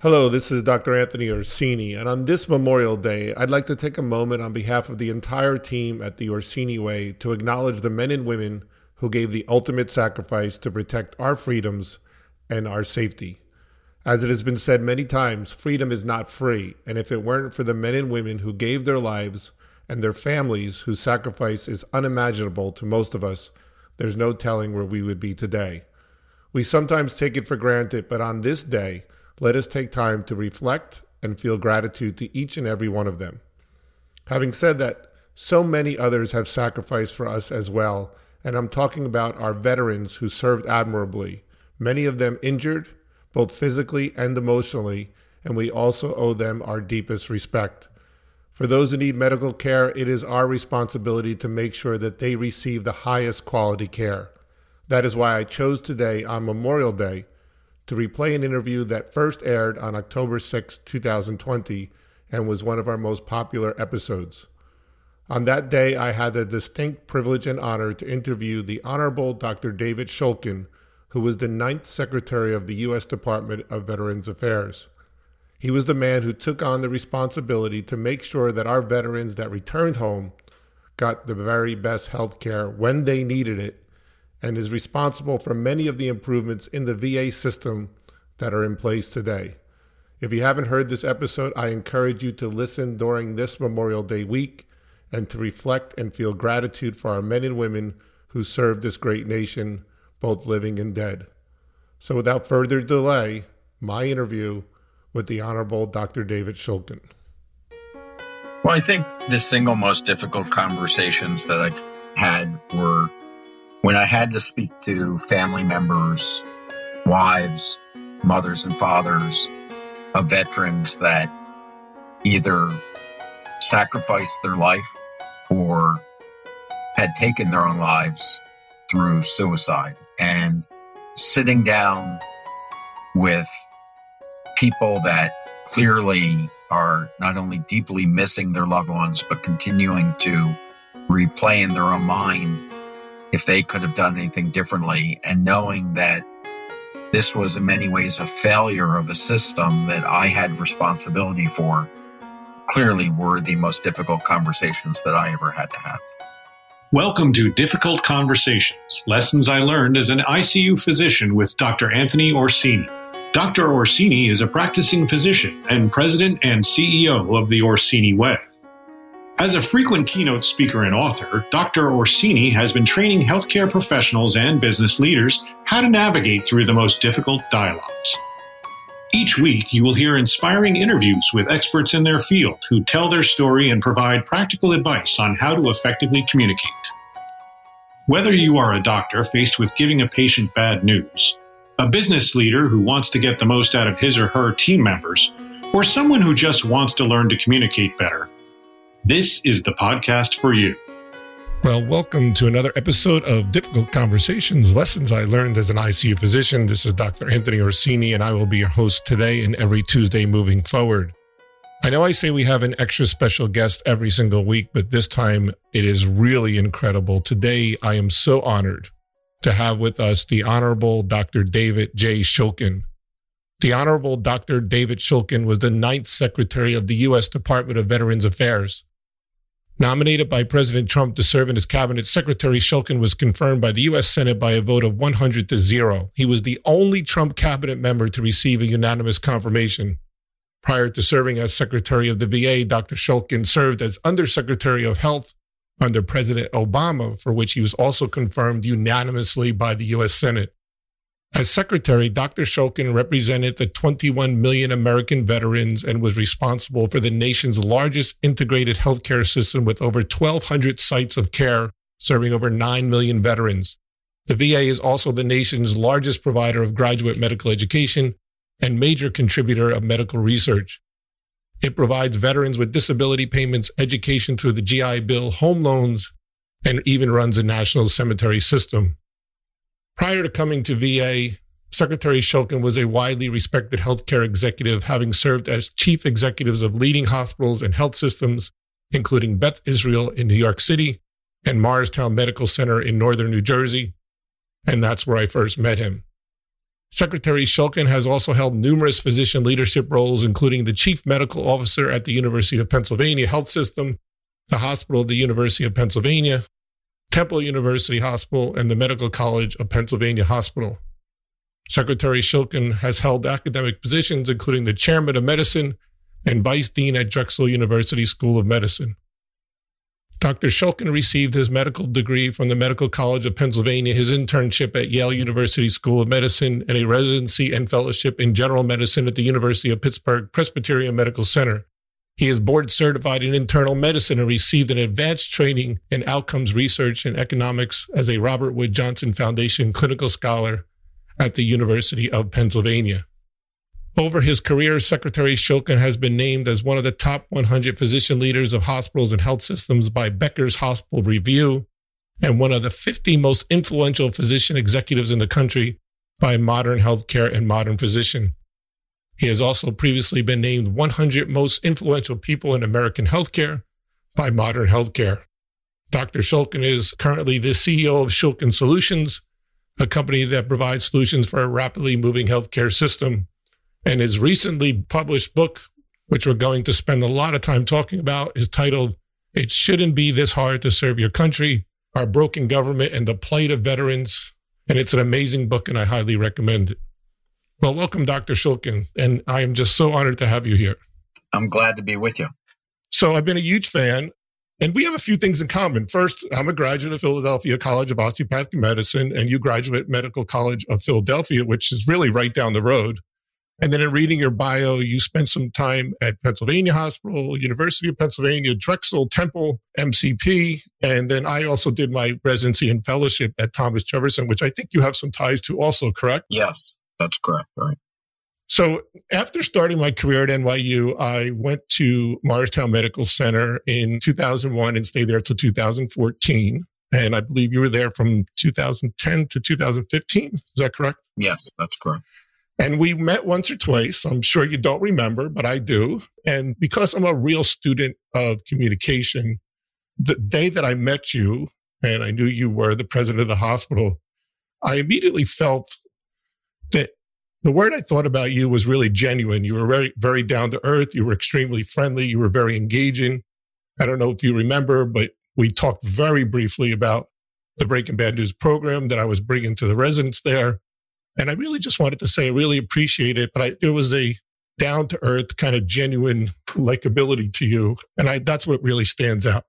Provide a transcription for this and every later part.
Hello, this is Dr. Anthony Orsini, and on this Memorial Day, I'd like to take a moment on behalf of the entire team at the Orsini Way to acknowledge the men and women who gave the ultimate sacrifice to protect our freedoms and our safety. As it has been said many times, freedom is not free, and if it weren't for the men and women who gave their lives and their families whose sacrifice is unimaginable to most of us, there's no telling where we would be today. We sometimes take it for granted, but on this day, let us take time to reflect and feel gratitude to each and every one of them. Having said that, so many others have sacrificed for us as well, and I'm talking about our veterans who served admirably, many of them injured, both physically and emotionally, and we also owe them our deepest respect. For those who need medical care, it is our responsibility to make sure that they receive the highest quality care. That is why I chose today on Memorial Day to replay an interview that first aired on October 6, 2020, and was one of our most popular episodes. On that day, I had the distinct privilege and honor to interview the Honorable Dr. David Shulkin, who was the ninth Secretary of the U.S. Department of Veterans Affairs. He was the man who took on the responsibility to make sure that our veterans that returned home got the very best health care when they needed it and is responsible for many of the improvements in the VA system that are in place today. If you haven't heard this episode, I encourage you to listen during this Memorial Day week and to reflect and feel gratitude for our men and women who served this great nation, both living and dead. So, without further delay, my interview with the Honorable Dr. David Shulkin. Well, I think the single most difficult conversations that I had were when I had to speak to family members, wives, mothers, and fathers of veterans that either sacrificed their life or had taken their own lives through suicide. And sitting down with people that clearly are not only deeply missing their loved ones, but continuing to replay in their own mind if they could have done anything differently and knowing that this was in many ways a failure of a system that I had responsibility for clearly were the most difficult conversations that I ever had to have. Welcome to Difficult Conversations Lessons I Learned as an ICU physician with Dr. Anthony Orsini. Dr. Orsini is a practicing physician and president and CEO of the Orsini Way. As a frequent keynote speaker and author, Dr. Orsini has been training healthcare professionals and business leaders how to navigate through the most difficult dialogues. Each week, you will hear inspiring interviews with experts in their field who tell their story and provide practical advice on how to effectively communicate. Whether you are a doctor faced with giving a patient bad news, a business leader who wants to get the most out of his or her team members, or someone who just wants to learn to communicate better, this is the podcast for you. Well, welcome to another episode of Difficult Conversations Lessons I Learned as an ICU Physician. This is Dr. Anthony Orsini, and I will be your host today and every Tuesday moving forward. I know I say we have an extra special guest every single week, but this time it is really incredible. Today, I am so honored to have with us the Honorable Dr. David J. Shulkin. The Honorable Dr. David Shulkin was the ninth Secretary of the U.S. Department of Veterans Affairs. Nominated by President Trump to serve in his cabinet, Secretary Shulkin was confirmed by the U.S. Senate by a vote of 100 to 0. He was the only Trump cabinet member to receive a unanimous confirmation. Prior to serving as Secretary of the VA, Dr. Shulkin served as Undersecretary of Health under President Obama, for which he was also confirmed unanimously by the U.S. Senate. As secretary, Dr. Shulkin represented the 21 million American veterans and was responsible for the nation's largest integrated healthcare system with over 1,200 sites of care serving over 9 million veterans. The VA is also the nation's largest provider of graduate medical education and major contributor of medical research. It provides veterans with disability payments, education through the GI Bill, home loans, and even runs a national cemetery system. Prior to coming to VA, Secretary Shulkin was a widely respected healthcare executive, having served as chief executives of leading hospitals and health systems, including Beth Israel in New York City and Morristown Medical Center in northern New Jersey. And that's where I first met him. Secretary Shulkin has also held numerous physician leadership roles, including the chief medical officer at the University of Pennsylvania Health System, the hospital of the University of Pennsylvania, Temple University Hospital, and the Medical College of Pennsylvania Hospital. Secretary Shulkin has held academic positions, including the chairman of medicine and vice dean at Drexel University School of Medicine. Dr. Shulkin received his medical degree from the Medical College of Pennsylvania, his internship at Yale University School of Medicine, and a residency and fellowship in general medicine at the University of Pittsburgh Presbyterian Medical Center. He is board certified in internal medicine and received an advanced training in outcomes research and economics as a Robert Wood Johnson Foundation clinical scholar at the University of Pennsylvania. Over his career, Secretary Shulkin has been named as one of the top 100 physician leaders of hospitals and health systems by Becker's Hospital Review and one of the 50 most influential physician executives in the country by Modern Healthcare and Modern Physician. He has also previously been named 100 most influential people in American healthcare by Modern Healthcare. Dr. Shulkin is currently the CEO of Shulkin Solutions, a company that provides solutions for a rapidly moving healthcare system and his recently published book, which we're going to spend a lot of time talking about, is titled It Shouldn't Be This Hard to Serve Your Country, Our Broken Government, and the Plight of Veterans. And it's an amazing book, and I highly recommend it. Well, welcome, Dr. Shulkin. And I am just so honored to have you here. I'm glad to be with you. So I've been a huge fan. And we have a few things in common. First, I'm a graduate of Philadelphia College of Osteopathic Medicine, and you graduate Medical College of Philadelphia, which is really right down the road. And then in reading your bio, you spent some time at Pennsylvania Hospital, University of Pennsylvania, Drexel, Temple, MCP. And then I also did my residency and fellowship at Thomas Jefferson, which I think you have some ties to also, correct? Yes, that's correct. Right. So after starting my career at NYU, I went to Morristown Medical Center in 2001 and stayed there till 2014. And I believe you were there from 2010 to 2015. Is that correct? Yes, that's correct. And we met once or twice. I'm sure you don't remember, but I do. And because I'm a real student of communication, the day that I met you and I knew you were the president of the hospital, I immediately felt that the word I thought about you was really genuine. You were very, very down to earth. You were extremely friendly. You were very engaging. I don't know if you remember, but we talked very briefly about the Breaking Bad News program that I was bringing to the residents there. And I really just wanted to say I really appreciate it, but I, there was a down to earth kind of genuine likability to you. And I, that's what really stands out.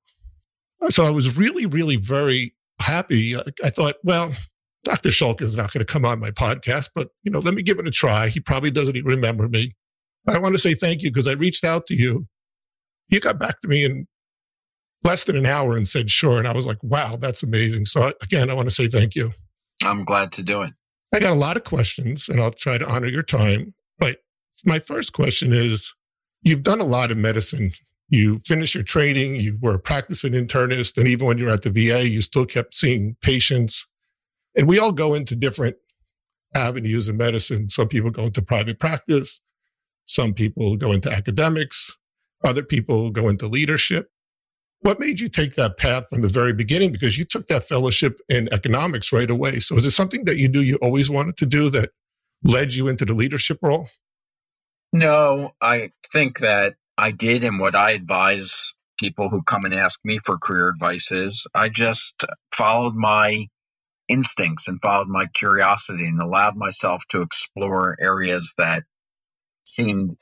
So I was really, really very happy. I, I thought, well, Dr. Shulkin is not going to come on my podcast, but you know, let me give it a try. He probably doesn't even remember me. But I want to say thank you because I reached out to you. You got back to me in less than an hour and said sure. And I was like, wow, that's amazing. So again, I want to say thank you. I'm glad to do it. I got a lot of questions and I'll try to honor your time. But my first question is you've done a lot of medicine. You finished your training, you were a practicing internist, and even when you were at the VA, you still kept seeing patients. And we all go into different avenues of medicine. Some people go into private practice, some people go into academics, other people go into leadership. What made you take that path from the very beginning? Because you took that fellowship in economics right away. So is it something that you knew you always wanted to do that led you into the leadership role? No, I think that I did. And what I advise people who come and ask me for career advice is I just followed my instincts and followed my curiosity and allowed myself to explore areas that seemed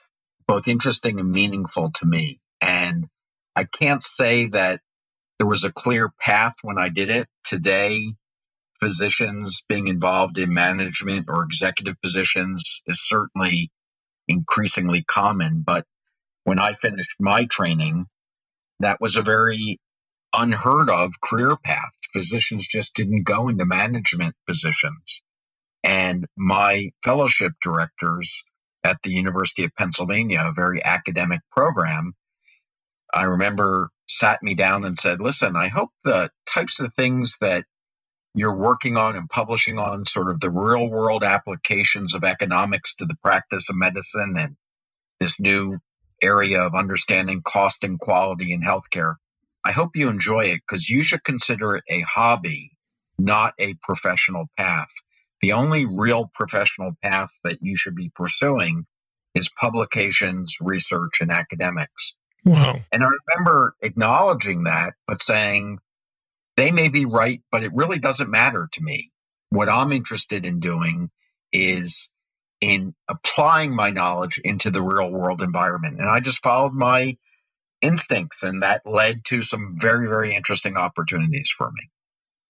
both interesting and meaningful to me. And I can't say that there was a clear path when I did it. Today, physicians being involved in management or executive positions is certainly increasingly common. But when I finished my training, that was a very unheard of career path. Physicians just didn't go into management positions. And my fellowship directors at the University of Pennsylvania, a very academic program, I remember sat me down and said, listen, I hope the types of things that you're working on and publishing on, sort of the real world applications of economics to the practice of medicine and this new area of understanding cost and quality in healthcare. I hope you enjoy it because you should consider it a hobby, not a professional path. the only real professional path that you should be pursuing is publications, research, and academics. Wow. And I remember acknowledging that, but saying, they may be right, but it really doesn't matter to me. What I'm interested in doing is in applying my knowledge into the real world environment. And I just followed my instincts, and that led to some very, very interesting opportunities for me.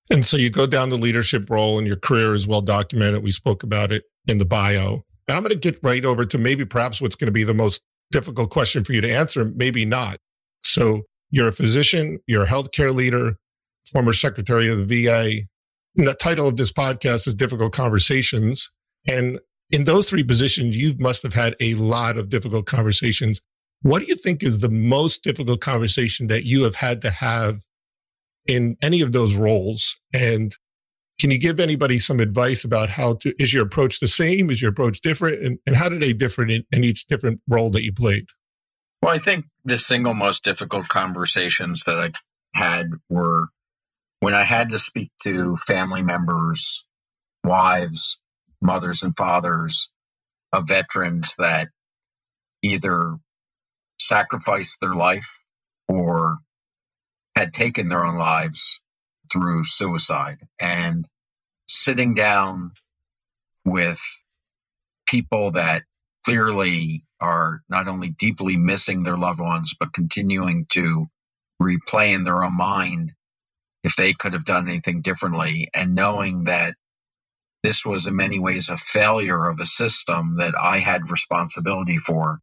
And so you go down the leadership role, and your career is well documented. We spoke about it in the bio. And I'm going to get right over to maybe perhaps what's going to be the most difficult question for you to answer, maybe not. So you're a physician, you're a healthcare leader, former secretary of the VA. And the title of this podcast is Difficult Conversations. And in those three positions, you must have had a lot of difficult conversations. What do you think is the most difficult conversation that you have had to have in any of those roles? And can you give anybody some advice about how to, is your approach the same? Is your approach different? And, and how do they differ in, in each different role that you played? Well, I think the single most difficult conversations that I had were when I had to speak to family members, wives, mothers, and fathers of veterans that either sacrificed their life or had taken their own lives through suicide. And sitting down with people that clearly are not only deeply missing their loved ones, but continuing to replay in their own mind if they could have done anything differently and knowing that this was in many ways a failure of a system that I had responsibility for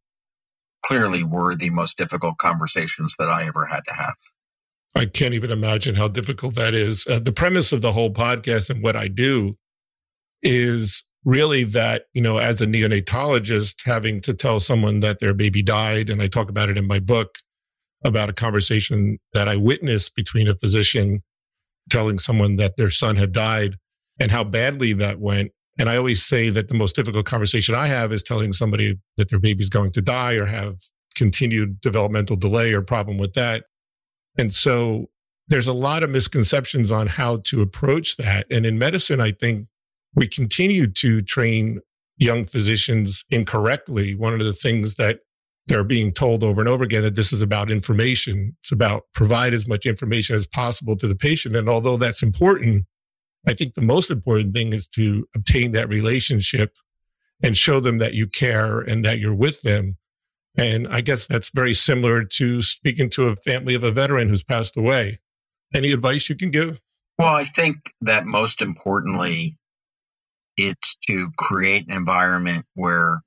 clearly were the most difficult conversations that I ever had to have. I can't even imagine how difficult that is. Uh, the premise of the whole podcast and what I do is really that, you know, as a neonatologist, having to tell someone that their baby died, and I talk about it in my book about a conversation that I witnessed between a physician telling someone that their son had died and how badly that went. And I always say that the most difficult conversation I have is telling somebody that their baby's going to die or have continued developmental delay or problem with that. And so there's a lot of misconceptions on how to approach that. And in medicine, I think we continue to train young physicians incorrectly. One of the things that they're being told over and over again that this is about information. It's about provide as much information as possible to the patient. And although that's important, I think the most important thing is to obtain that relationship and show them that you care and that you're with them. And I guess that's very similar to speaking to a family of a veteran who's passed away. Any advice you can give? Well, I think that most importantly, it's to create an environment where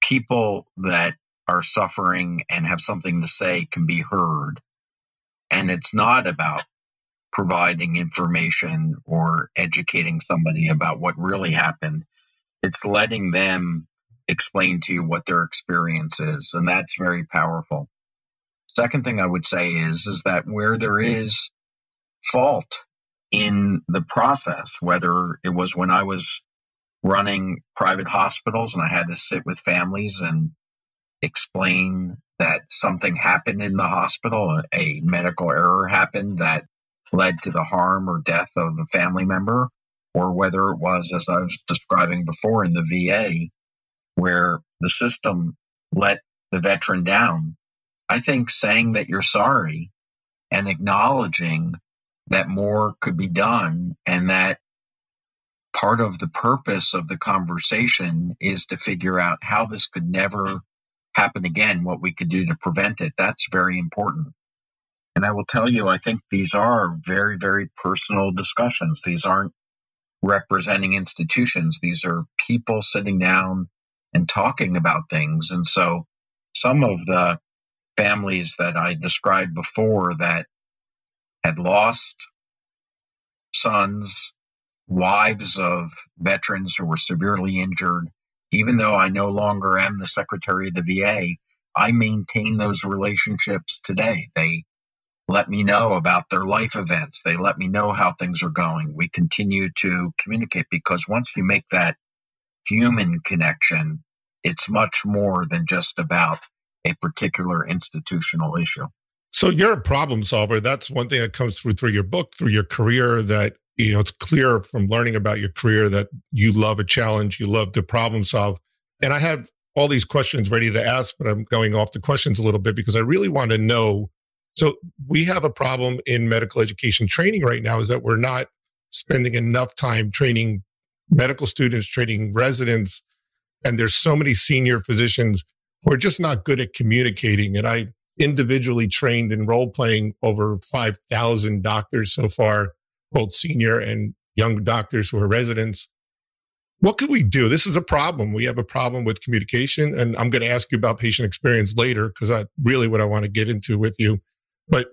people that are suffering and have something to say can be heard. And it's not about providing information or educating somebody about what really happened. It's letting them explain to you what their experience is. And that's very powerful. Second thing I would say is, is that where there is fault in the process, whether it was when I was running private hospitals and I had to sit with families and explain that something happened in the hospital, a medical error happened that led to the harm or death of a family member, or whether it was, as I was describing before, in the VA, where the system let the veteran down. I think saying that you're sorry and acknowledging that more could be done and that part of the purpose of the conversation is to figure out how this could never happen again, what we could do to prevent it. That's very important. And I will tell you, I think these are very, very personal discussions. These aren't representing institutions. These are people sitting down and talking about things. And so some of the families that I described before that had lost sons, wives of veterans who were severely injured, even though I no longer am the secretary of the VA, I maintain those relationships today. They let me know about their life events. They let me know how things are going. We continue to communicate because once you make that human connection, it's much more than just about a particular institutional issue. So you're a problem solver. That's one thing that comes through through your book, through your career that you know, it's clear from learning about your career that you love a challenge, you love to problem solve. And I have all these questions ready to ask, but I'm going off the questions a little bit because I really want to know. So we have a problem in medical education training right now is that we're not spending enough time training medical students, training residents. And there's so many senior physicians who are just not good at communicating. And I individually trained in role playing over 5,000 doctors so far, both senior and young doctors who are residents. What could we do? This is a problem. We have a problem with communication. And I'm going to ask you about patient experience later because I really what I want to get into with you. But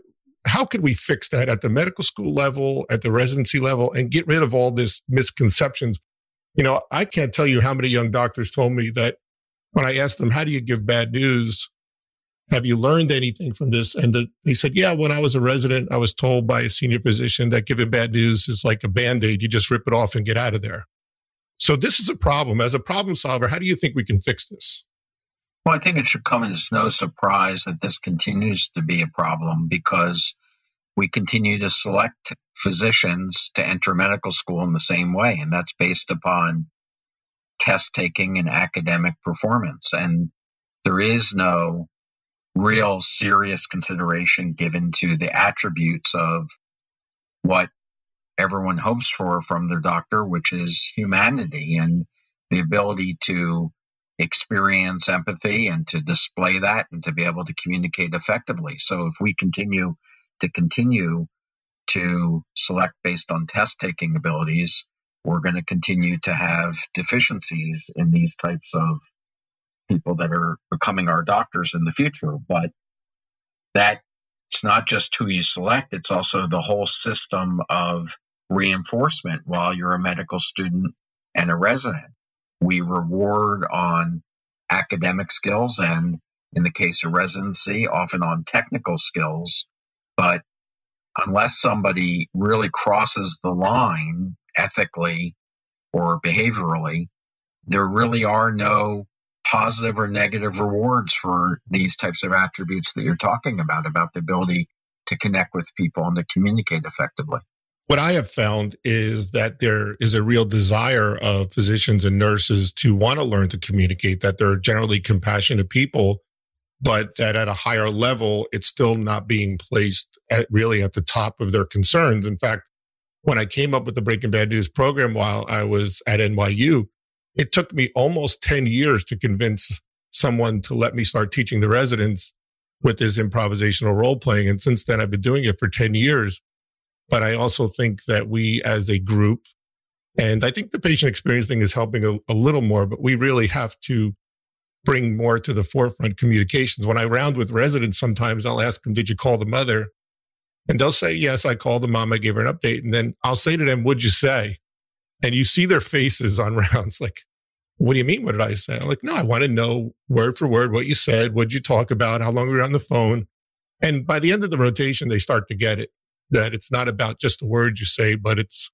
how could we fix that at the medical school level, at the residency level, and get rid of all this misconceptions? You know, I can't tell you how many young doctors told me that when I asked them, how do you give bad news? Have you learned anything from this? And the, they said, yeah, when I was a resident, I was told by a senior physician that giving bad news is like a band-aid. You just rip it off and get out of there. So this is a problem. As a problem solver, how do you think we can fix this? Well, I think it should come as no surprise that this continues to be a problem because we continue to select physicians to enter medical school in the same way. And that's based upon test taking and academic performance. And there is no real serious consideration given to the attributes of what everyone hopes for from their doctor, which is humanity and the ability to experience empathy and to display that and to be able to communicate effectively. So if we continue to continue to select based on test taking abilities, we're going to continue to have deficiencies in these types of people that are becoming our doctors in the future. But that it's not just who you select, it's also the whole system of reinforcement while you're a medical student and a resident. We reward on academic skills and in the case of residency, often on technical skills. But unless somebody really crosses the line ethically or behaviorally, there really are no positive or negative rewards for these types of attributes that you're talking about, about the ability to connect with people and to communicate effectively what I have found is that there is a real desire of physicians and nurses to want to learn to communicate, that they're generally compassionate people, but that at a higher level, it's still not being placed at really at the top of their concerns. In fact, when I came up with the Breaking Bad News program while I was at NYU, it took me almost 10 years to convince someone to let me start teaching the residents with this improvisational role playing. And since then, I've been doing it for 10 years. But I also think that we as a group, and I think the patient experience thing is helping a, a little more, but we really have to bring more to the forefront communications. When I round with residents, sometimes I'll ask them, Did you call the mother? And they'll say, Yes, I called the mom. I gave her an update. And then I'll say to them, What'd you say? And you see their faces on rounds like, What do you mean? What did I say? I'm like, No, I want to know word for word what you said. What'd you talk about? How long were you on the phone? And by the end of the rotation, they start to get it that it's not about just the words you say, but it's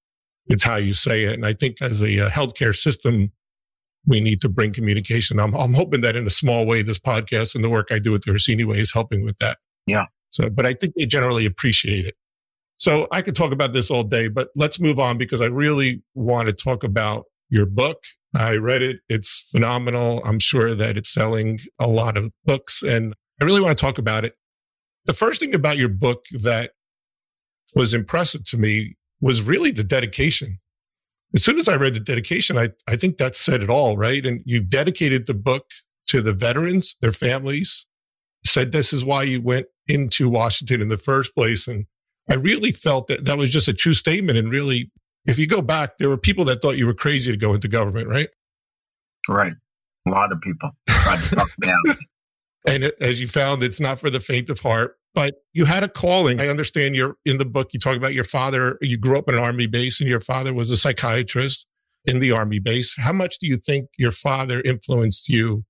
it's how you say it. And I think as a uh, healthcare system, we need to bring communication. I'm, I'm hoping that in a small way, this podcast and the work I do with the Orsini Way is helping with that. Yeah. So, but I think they generally appreciate it. So I could talk about this all day, but let's move on because I really want to talk about your book. I read it. It's phenomenal. I'm sure that it's selling a lot of books and I really want to talk about it. The first thing about your book that was impressive to me was really the dedication. As soon as I read the dedication, I, I think that said it all, right? And you dedicated the book to the veterans, their families, said this is why you went into Washington in the first place. And I really felt that that was just a true statement. And really, if you go back, there were people that thought you were crazy to go into government, right? Right. A lot of people tried to talk down. and it, as you found, it's not for the faint of heart but you had a calling. I understand you're in the book. You talk about your father. You grew up in an army base and your father was a psychiatrist in the army base. How much do you think your father influenced you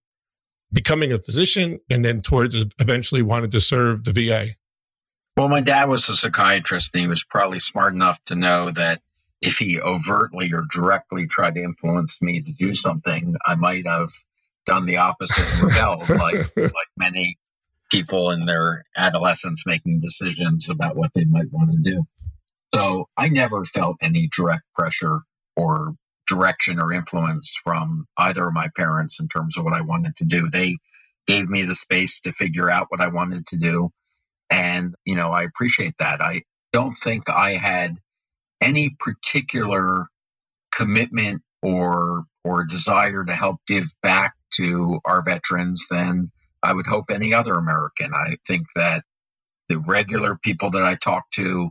becoming a physician and then towards eventually wanted to serve the VA? Well, my dad was a psychiatrist and he was probably smart enough to know that if he overtly or directly tried to influence me to do something, I might have done the opposite and rebelled like like many people in their adolescence making decisions about what they might want to do. So I never felt any direct pressure or direction or influence from either of my parents in terms of what I wanted to do. They gave me the space to figure out what I wanted to do. And, you know, I appreciate that. I don't think I had any particular commitment or or desire to help give back to our veterans than I would hope any other American. I think that the regular people that I talk to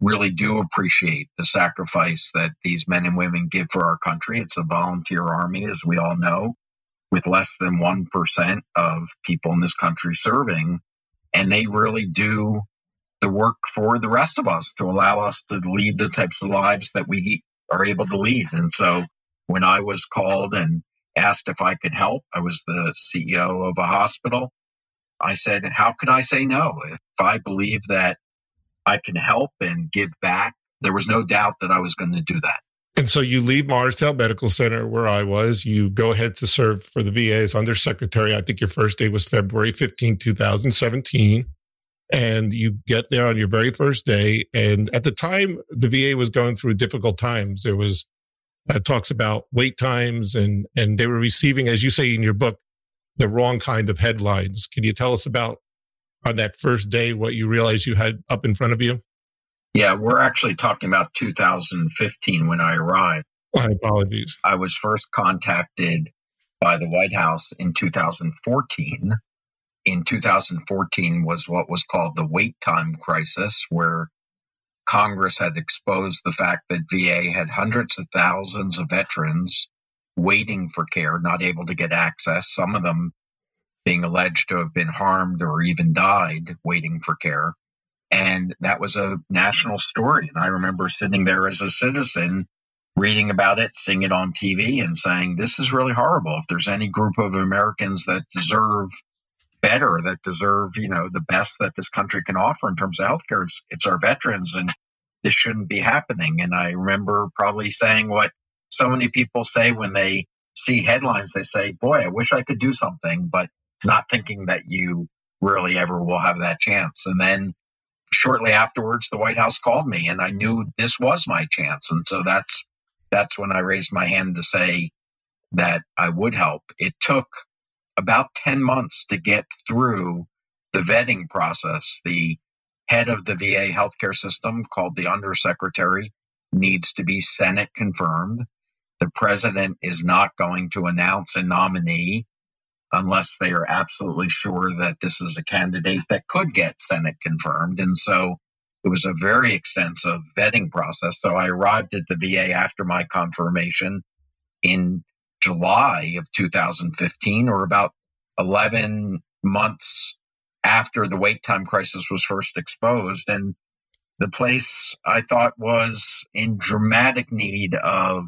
really do appreciate the sacrifice that these men and women give for our country. It's a volunteer army, as we all know, with less than 1% of people in this country serving. And they really do the work for the rest of us to allow us to lead the types of lives that we are able to lead. And so when I was called and asked if I could help, I was the CEO of a hospital. I said, How could I say no? If I believe that I can help and give back, there was no doubt that I was going to do that. And so you leave Morristown Medical Center, where I was. You go ahead to serve for the VA as undersecretary. I think your first day was February 15, 2017 and you get there on your very first day. And at the time, the VA was going through difficult times. There was uh, talks about wait times, and and they were receiving, as you say in your book, the wrong kind of headlines. Can you tell us about on that first day what you realized you had up in front of you? Yeah, we're actually talking about 2015 when I arrived. My apologies. I was first contacted by the White House in 2014 in 2014 was what was called the wait time crisis, where Congress had exposed the fact that VA had hundreds of thousands of veterans waiting for care, not able to get access, some of them being alleged to have been harmed or even died waiting for care. And that was a national story. And I remember sitting there as a citizen reading about it, seeing it on TV, and saying, This is really horrible. If there's any group of Americans that deserve better that deserve, you know, the best that this country can offer in terms of healthcare. It's, it's our veterans and this shouldn't be happening. And I remember probably saying what so many people say when they see headlines, they say, boy, I wish I could do something, but not thinking that you really ever will have that chance. And then shortly afterwards, the White House called me and I knew this was my chance. And so that's, that's when I raised my hand to say that I would help. It took about 10 months to get through the vetting process. The head of the VA healthcare system, called the undersecretary, needs to be Senate confirmed. The president is not going to announce a nominee unless they are absolutely sure that this is a candidate that could get Senate confirmed. And so it was a very extensive vetting process. So I arrived at the VA after my confirmation in July of 2015, or about 11 months after the wait time crisis was first exposed. And the place I thought was in dramatic need of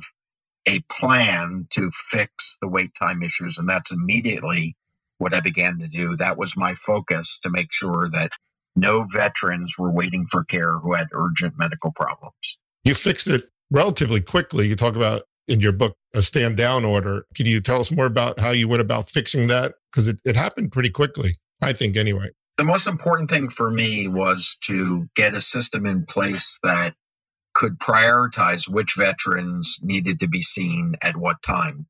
a plan to fix the wait time issues. And that's immediately what I began to do. That was my focus to make sure that no veterans were waiting for care who had urgent medical problems. You fixed it relatively quickly. You talk about in your book a stand down order. Can you tell us more about how you went about fixing that? Because it, it happened pretty quickly, I think, anyway. The most important thing for me was to get a system in place that could prioritize which veterans needed to be seen at what time.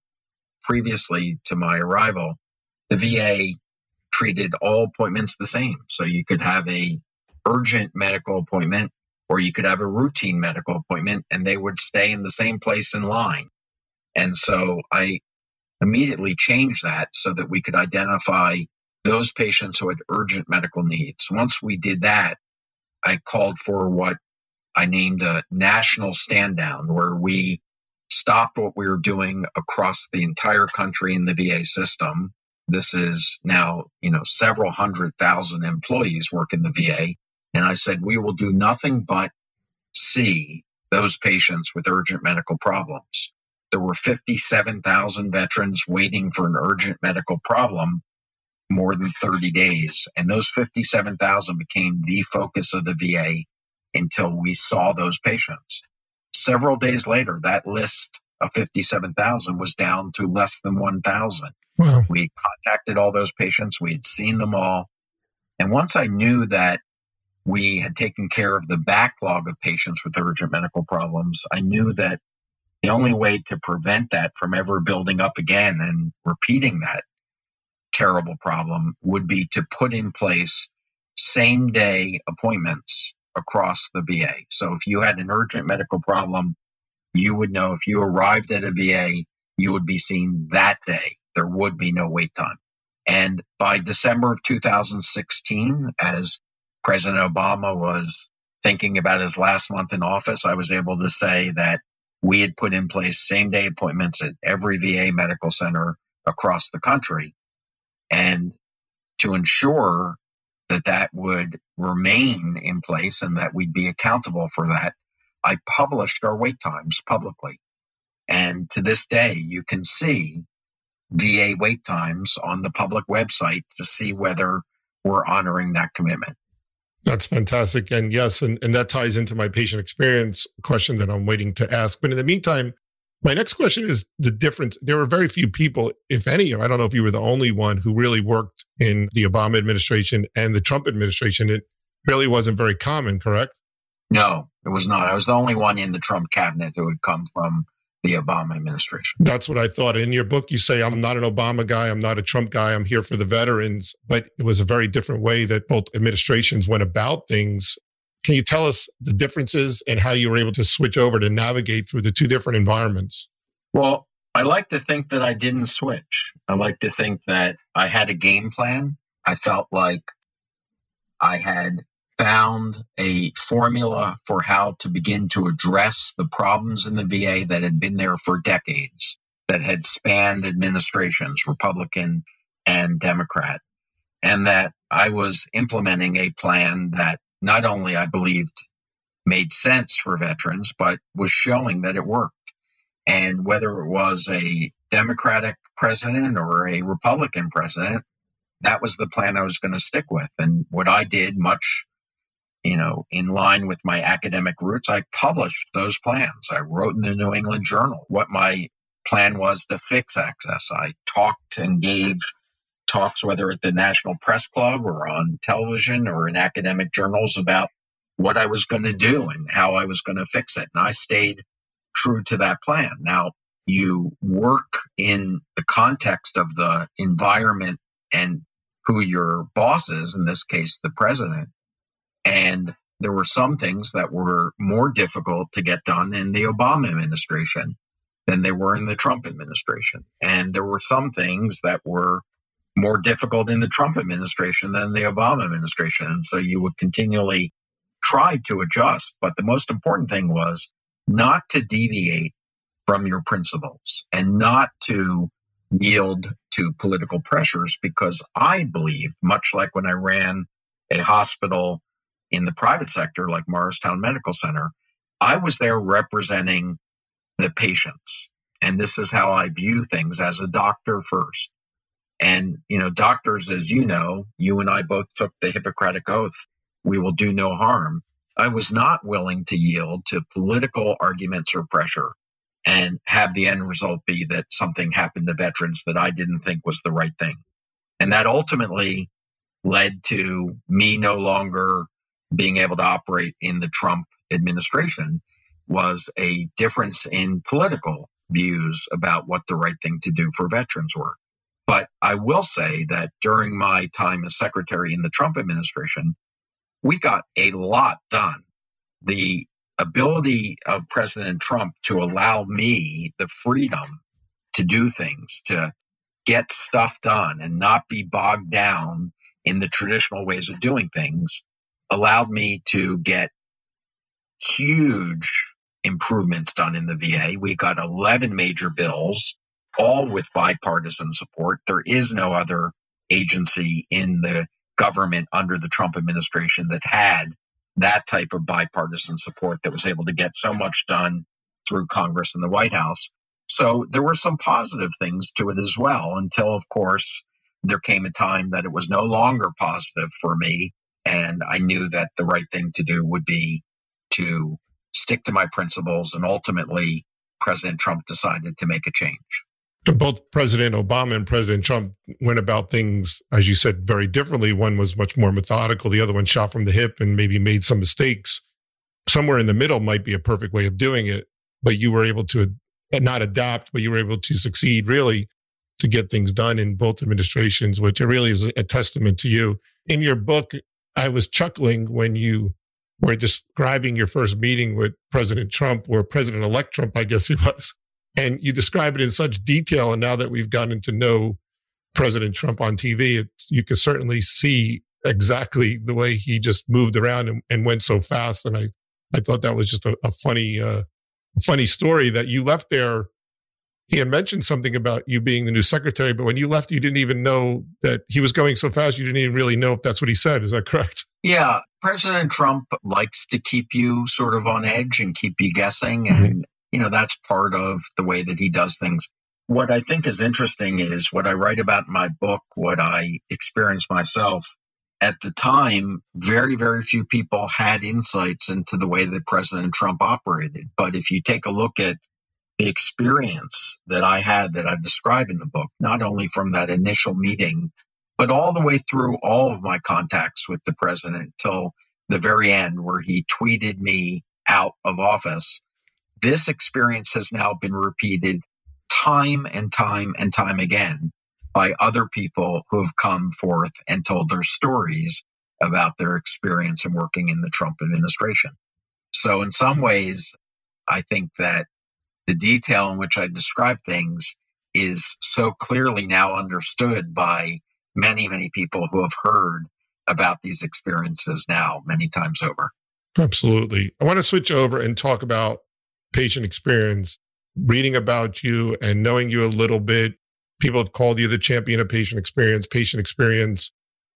Previously to my arrival, the VA treated all appointments the same. So you could have a urgent medical appointment or you could have a routine medical appointment and they would stay in the same place in line. And so I immediately changed that so that we could identify those patients who had urgent medical needs. Once we did that, I called for what I named a national stand down where we stopped what we were doing across the entire country in the VA system. This is now, you know, several hundred thousand employees work in the VA and I said, we will do nothing but see those patients with urgent medical problems. There were 57,000 veterans waiting for an urgent medical problem more than 30 days. And those 57,000 became the focus of the VA until we saw those patients. Several days later, that list of 57,000 was down to less than 1,000. Wow. We contacted all those patients. We had seen them all. And once I knew that we had taken care of the backlog of patients with urgent medical problems, I knew that the only way to prevent that from ever building up again and repeating that terrible problem would be to put in place same day appointments across the VA. So if you had an urgent medical problem, you would know if you arrived at a VA, you would be seen that day. There would be no wait time. And by December of 2016, as President Obama was thinking about his last month in office, I was able to say that we had put in place same day appointments at every VA medical center across the country. And to ensure that that would remain in place and that we'd be accountable for that, I published our wait times publicly. And to this day, you can see VA wait times on the public website to see whether we're honoring that commitment. That's fantastic. And yes, and, and that ties into my patient experience question that I'm waiting to ask. But in the meantime, my next question is the difference. There were very few people, if any, I don't know if you were the only one who really worked in the Obama administration and the Trump administration. It really wasn't very common, correct? No, it was not. I was the only one in the Trump cabinet who had come from the Obama administration. That's what I thought. In your book, you say, I'm not an Obama guy. I'm not a Trump guy. I'm here for the veterans. But it was a very different way that both administrations went about things. Can you tell us the differences and how you were able to switch over to navigate through the two different environments? Well, I like to think that I didn't switch. I like to think that I had a game plan. I felt like I had found a formula for how to begin to address the problems in the VA that had been there for decades, that had spanned administrations, Republican and Democrat, and that I was implementing a plan that not only I believed made sense for veterans, but was showing that it worked. And whether it was a Democratic president or a Republican president, that was the plan I was going to stick with. And what I did, much you know, in line with my academic roots, I published those plans. I wrote in the New England Journal what my plan was to fix access. I talked and gave talks, whether at the National Press Club or on television or in academic journals, about what I was going to do and how I was going to fix it. And I stayed true to that plan. Now, you work in the context of the environment and who your boss is, in this case, the president, and there were some things that were more difficult to get done in the Obama administration than they were in the Trump administration. And there were some things that were more difficult in the Trump administration than the Obama administration. And so you would continually try to adjust. But the most important thing was not to deviate from your principles and not to yield to political pressures because I believed, much like when I ran a hospital in the private sector, like Morristown Medical Center, I was there representing the patients. And this is how I view things as a doctor first. And, you know, doctors, as you know, you and I both took the Hippocratic Oath, we will do no harm. I was not willing to yield to political arguments or pressure and have the end result be that something happened to veterans that I didn't think was the right thing. And that ultimately led to me no longer being able to operate in the Trump administration was a difference in political views about what the right thing to do for veterans were. But I will say that during my time as secretary in the Trump administration, we got a lot done. The ability of President Trump to allow me the freedom to do things, to get stuff done and not be bogged down in the traditional ways of doing things allowed me to get huge improvements done in the VA. We got 11 major bills, all with bipartisan support. There is no other agency in the government under the Trump administration that had that type of bipartisan support that was able to get so much done through Congress and the White House. So there were some positive things to it as well, until, of course, there came a time that it was no longer positive for me and I knew that the right thing to do would be to stick to my principles. And ultimately, President Trump decided to make a change. both President Obama and President Trump went about things, as you said, very differently. One was much more methodical. The other one shot from the hip and maybe made some mistakes. Somewhere in the middle might be a perfect way of doing it, but you were able to not adapt, but you were able to succeed really to get things done in both administrations, which really is a testament to you. In your book, I was chuckling when you were describing your first meeting with President Trump or President elect Trump, I guess he was. And you describe it in such detail. And now that we've gotten to know President Trump on TV, it, you can certainly see exactly the way he just moved around and, and went so fast. And I, I thought that was just a, a funny, uh, funny story that you left there. He had mentioned something about you being the new secretary, but when you left, you didn't even know that he was going so fast. You didn't even really know if that's what he said. Is that correct? Yeah. President Trump likes to keep you sort of on edge and keep you guessing. Mm-hmm. And, you know, that's part of the way that he does things. What I think is interesting is what I write about in my book, what I experienced myself. At the time, very, very few people had insights into the way that President Trump operated. But if you take a look at the experience that I had that I describe in the book, not only from that initial meeting but all the way through all of my contacts with the president till the very end where he tweeted me out of office. This experience has now been repeated time and time and time again by other people who have come forth and told their stories about their experience in working in the Trump administration. So, in some ways, I think that the detail in which I describe things is so clearly now understood by many, many people who have heard about these experiences now many times over. Absolutely. I want to switch over and talk about patient experience. Reading about you and knowing you a little bit, people have called you the champion of patient experience, patient experience,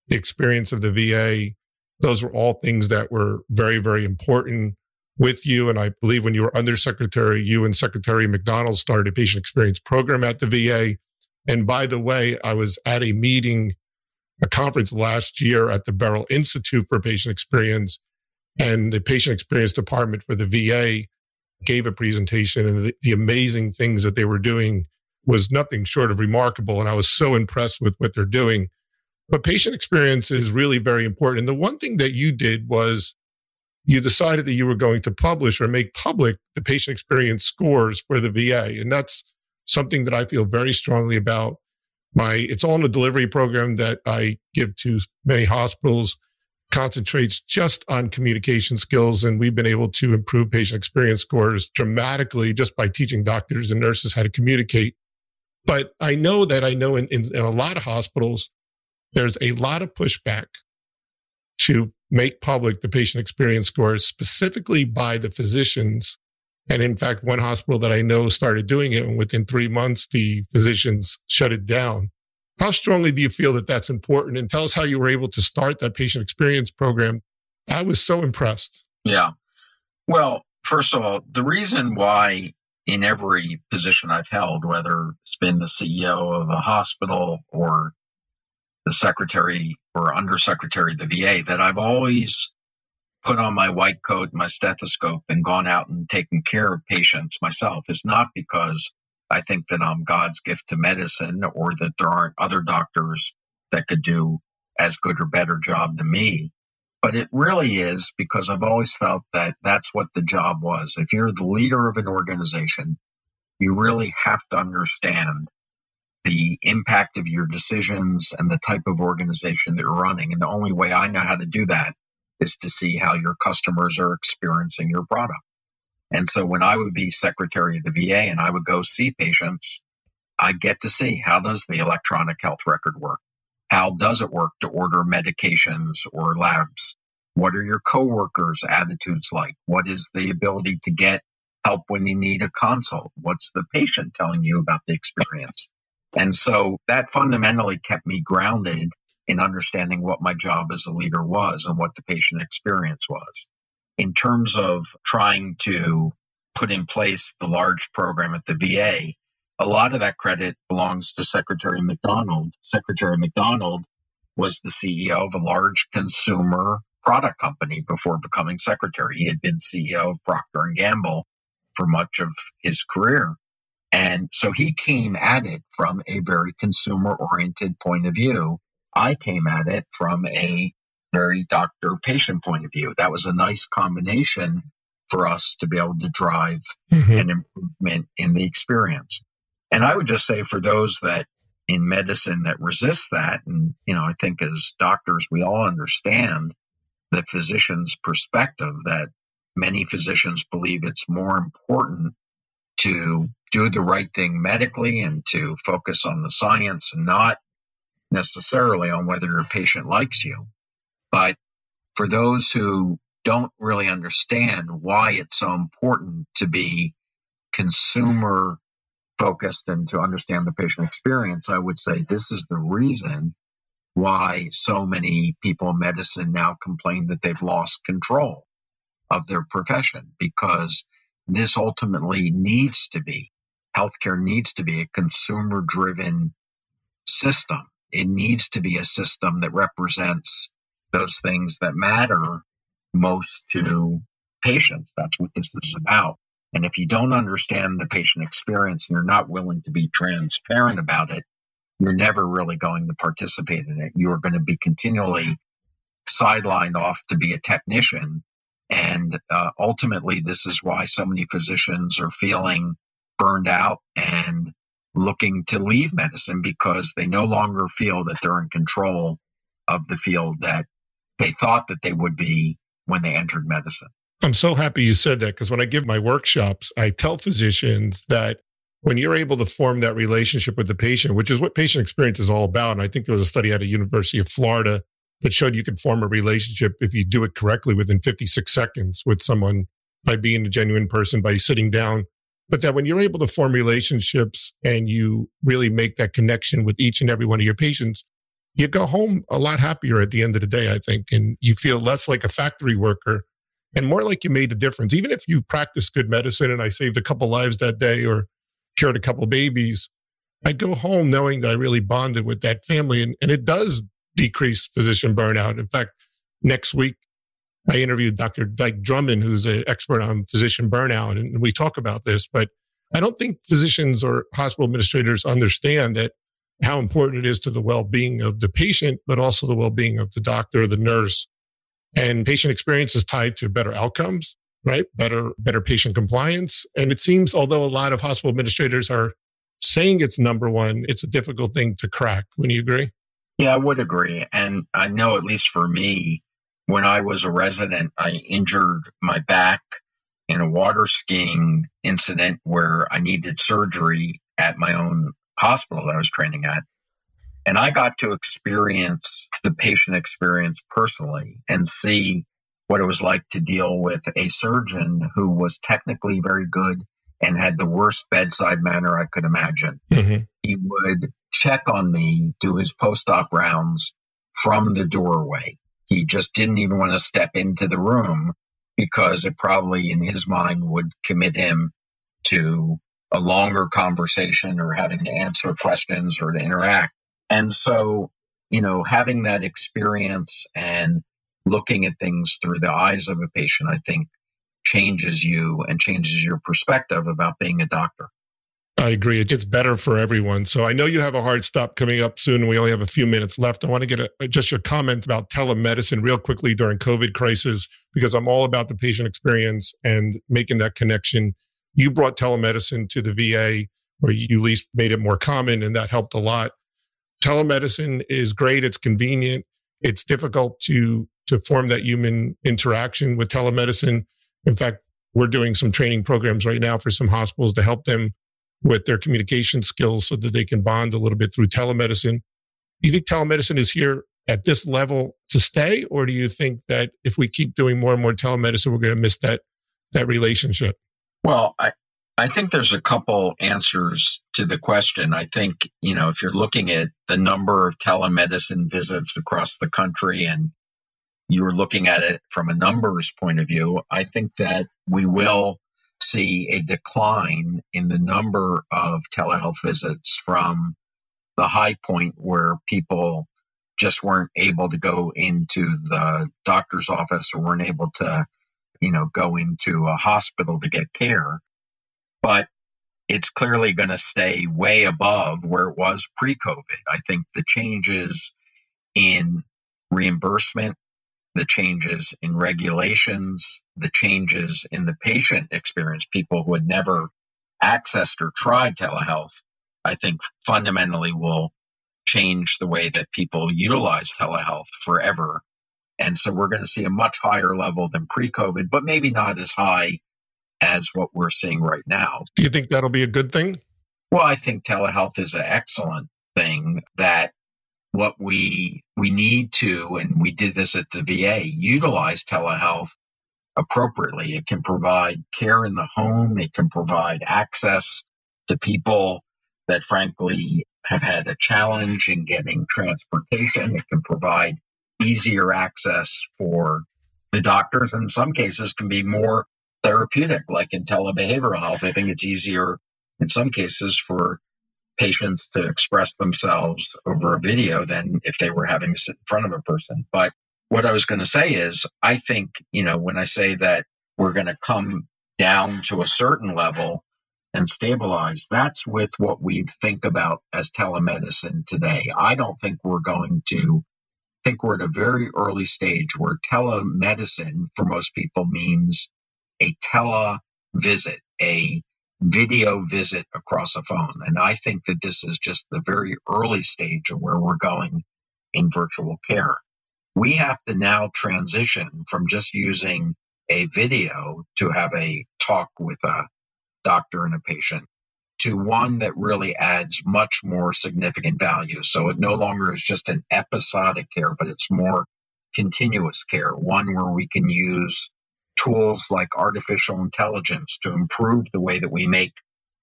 the experience of the VA. Those were all things that were very, very important with you. And I believe when you were undersecretary, you and Secretary McDonald started a patient experience program at the VA. And by the way, I was at a meeting, a conference last year at the Beryl Institute for Patient Experience, and the patient experience department for the VA gave a presentation, and the, the amazing things that they were doing was nothing short of remarkable. And I was so impressed with what they're doing. But patient experience is really very important. And the one thing that you did was you decided that you were going to publish or make public the patient experience scores for the VA. And that's something that I feel very strongly about. My, it's in a delivery program that I give to many hospitals, concentrates just on communication skills. And we've been able to improve patient experience scores dramatically just by teaching doctors and nurses how to communicate. But I know that I know in, in, in a lot of hospitals, there's a lot of pushback to make public the patient experience scores specifically by the physicians and in fact, one hospital that I know started doing it, and within three months, the physicians shut it down. How strongly do you feel that that's important? And tell us how you were able to start that patient experience program. I was so impressed. Yeah. Well, first of all, the reason why in every position I've held, whether it's been the CEO of a hospital or the secretary or undersecretary of the VA, that I've always put on my white coat, my stethoscope, and gone out and taken care of patients myself is not because I think that I'm God's gift to medicine or that there aren't other doctors that could do as good or better job than me. But it really is because I've always felt that that's what the job was. If you're the leader of an organization, you really have to understand the impact of your decisions and the type of organization that you're running. And the only way I know how to do that is to see how your customers are experiencing your product. And so when I would be secretary of the VA and I would go see patients, I get to see how does the electronic health record work? How does it work to order medications or labs? What are your coworkers' attitudes like? What is the ability to get help when you need a consult? What's the patient telling you about the experience? And so that fundamentally kept me grounded in understanding what my job as a leader was and what the patient experience was. In terms of trying to put in place the large program at the VA, a lot of that credit belongs to Secretary McDonald. Secretary McDonald was the CEO of a large consumer product company before becoming secretary. He had been CEO of Procter and Gamble for much of his career. And so he came at it from a very consumer oriented point of view. I came at it from a very doctor patient point of view. That was a nice combination for us to be able to drive mm-hmm. an improvement in the experience. And I would just say for those that in medicine that resist that, and, you know, I think as doctors, we all understand the physician's perspective that many physicians believe it's more important to do the right thing medically and to focus on the science and not necessarily on whether your patient likes you. But for those who don't really understand why it's so important to be consumer focused and to understand the patient experience, I would say this is the reason why so many people in medicine now complain that they've lost control of their profession because this ultimately needs to be healthcare needs to be a consumer driven system. It needs to be a system that represents those things that matter most to patients. That's what this is about. And if you don't understand the patient experience and you're not willing to be transparent about it, you're never really going to participate in it. You're going to be continually sidelined off to be a technician. And uh, ultimately, this is why so many physicians are feeling burned out and looking to leave medicine because they no longer feel that they're in control of the field that they thought that they would be when they entered medicine. I'm so happy you said that because when I give my workshops, I tell physicians that when you're able to form that relationship with the patient, which is what patient experience is all about. And I think there was a study at a University of Florida that showed you can form a relationship if you do it correctly within 56 seconds with someone by being a genuine person, by sitting down. But that when you're able to form relationships and you really make that connection with each and every one of your patients, you go home a lot happier at the end of the day, I think. And you feel less like a factory worker and more like you made a difference. Even if you practice good medicine and I saved a couple lives that day or cured a couple babies, I go home knowing that I really bonded with that family. And, and it does decrease physician burnout. In fact, next week, I interviewed Dr. Dike Drummond, who's an expert on physician burnout, and we talk about this. But I don't think physicians or hospital administrators understand that how important it is to the well-being of the patient, but also the well-being of the doctor, the nurse, and patient experience is tied to better outcomes, right? Better, better patient compliance. And it seems, although a lot of hospital administrators are saying it's number one, it's a difficult thing to crack. Wouldn't you agree? Yeah, I would agree. And I know, at least for me, when I was a resident, I injured my back in a water skiing incident where I needed surgery at my own hospital that I was training at. And I got to experience the patient experience personally and see what it was like to deal with a surgeon who was technically very good and had the worst bedside manner I could imagine. Mm-hmm. He would check on me, do his post op rounds from the doorway. He just didn't even want to step into the room because it probably in his mind would commit him to a longer conversation or having to answer questions or to interact. And so, you know, having that experience and looking at things through the eyes of a patient, I think changes you and changes your perspective about being a doctor. I agree. It gets better for everyone. So I know you have a hard stop coming up soon, we only have a few minutes left. I want to get a, uh, just your comment about telemedicine real quickly during COVID crisis, because I'm all about the patient experience and making that connection you brought telemedicine to the VA, or you at least made it more common, and that helped a lot. Telemedicine is great. It's convenient. It's difficult to to form that human interaction with telemedicine. In fact, we're doing some training programs right now for some hospitals to help them with their communication skills so that they can bond a little bit through telemedicine. Do you think telemedicine is here at this level to stay, or do you think that if we keep doing more and more telemedicine, we're going to miss that that relationship? Well, I, I think there's a couple answers to the question. I think, you know, if you're looking at the number of telemedicine visits across the country and you're looking at it from a numbers point of view, I think that we will see a decline in the number of telehealth visits from the high point where people just weren't able to go into the doctor's office or weren't able to you know, go into a hospital to get care. But it's clearly going to stay way above where it was pre COVID. I think the changes in reimbursement, the changes in regulations, the changes in the patient experience, people who had never accessed or tried telehealth, I think fundamentally will change the way that people utilize telehealth forever. And so we're going to see a much higher level than pre COVID, but maybe not as high as what we're seeing right now. Do you think that'll be a good thing? Well, I think telehealth is an excellent thing that what we we need to and we did this at the VA utilize telehealth appropriately. It can provide care in the home, it can provide access to people that frankly have had a challenge in getting transportation. It can provide easier access for the doctors. In some cases, can be more therapeutic, like in telebehavioral health. I think it's easier in some cases for patients to express themselves over a video than if they were having to sit in front of a person. But what I was going to say is, I think, you know, when I say that we're going to come down to a certain level and stabilize, that's with what we think about as telemedicine today. I don't think we're going to think we're at a very early stage where telemedicine for most people means a tele visit, a video visit across a phone. And I think that this is just the very early stage of where we're going in virtual care. We have to now transition from just using a video to have a talk with a doctor and a patient to one that really adds much more significant value. So it no longer is just an episodic care, but it's more continuous care, one where we can use tools like artificial intelligence to improve the way that we make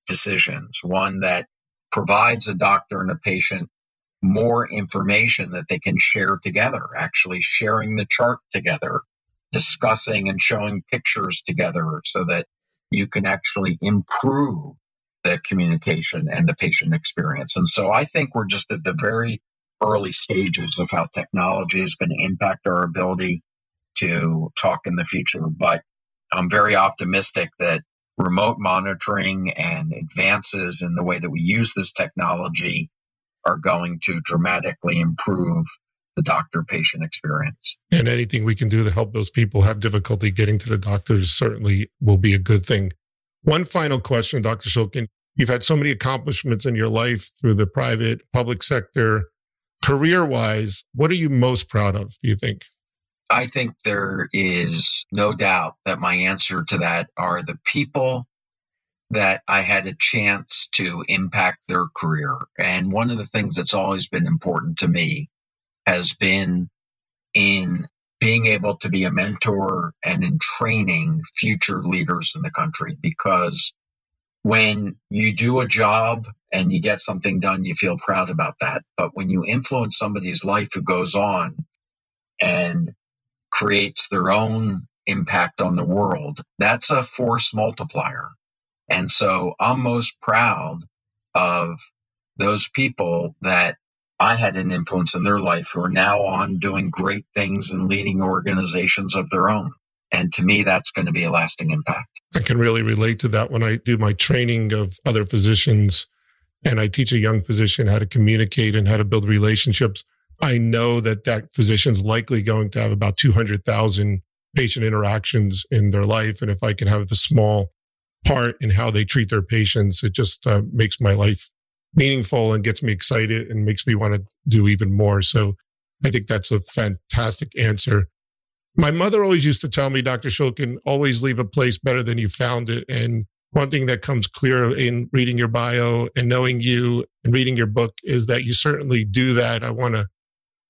decisions, one that provides a doctor and a patient more information that they can share together, actually sharing the chart together, discussing and showing pictures together so that you can actually improve the communication and the patient experience. And so I think we're just at the very early stages of how technology is going to impact our ability to talk in the future. But I'm very optimistic that remote monitoring and advances in the way that we use this technology are going to dramatically improve the doctor patient experience. And anything we can do to help those people have difficulty getting to the doctors certainly will be a good thing. One final question, Dr. Shulkin. You've had so many accomplishments in your life through the private, public sector. Career wise, what are you most proud of, do you think? I think there is no doubt that my answer to that are the people that I had a chance to impact their career. And one of the things that's always been important to me has been in being able to be a mentor and in training future leaders in the country because when you do a job and you get something done, you feel proud about that. But when you influence somebody's life who goes on and creates their own impact on the world, that's a force multiplier. And so I'm most proud of those people that I had an influence in their life who are now on doing great things and leading organizations of their own. And to me, that's going to be a lasting impact. I can really relate to that when I do my training of other physicians and I teach a young physician how to communicate and how to build relationships. I know that that physician's likely going to have about 200,000 patient interactions in their life. And if I can have a small part in how they treat their patients, it just uh, makes my life meaningful and gets me excited and makes me want to do even more. So I think that's a fantastic answer. My mother always used to tell me, Dr. Shulkin, always leave a place better than you found it. And one thing that comes clear in reading your bio and knowing you and reading your book is that you certainly do that. I want to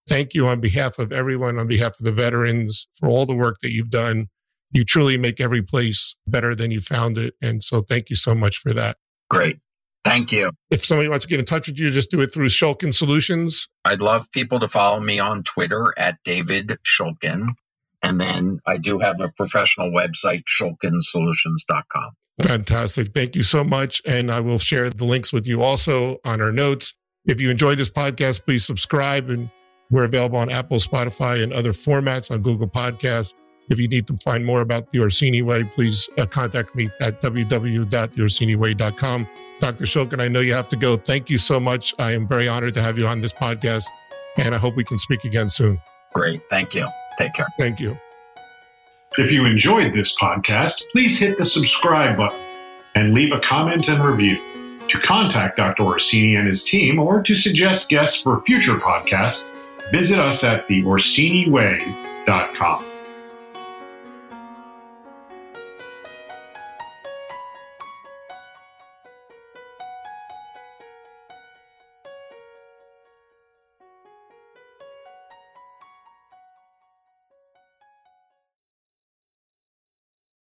thank you on behalf of everyone, on behalf of the veterans for all the work that you've done. You truly make every place better than you found it. And so thank you so much for that. Great. Thank you. If somebody wants to get in touch with you, just do it through Shulkin Solutions. I'd love people to follow me on Twitter at David Shulkin. And then I do have a professional website, shulkinsolutions.com. Fantastic. Thank you so much. And I will share the links with you also on our notes. If you enjoy this podcast, please subscribe. And we're available on Apple, Spotify, and other formats on Google Podcasts. If you need to find more about the Orsini Way, please uh, contact me at www.theorsiniway.com. Dr. Shulkin, I know you have to go. Thank you so much. I am very honored to have you on this podcast, and I hope we can speak again soon. Great. Thank you. Take care. Thank you. If you enjoyed this podcast, please hit the subscribe button and leave a comment and review. To contact Dr. Orsini and his team or to suggest guests for future podcasts, visit us at theorsiniway.com.